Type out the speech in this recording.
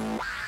Wow.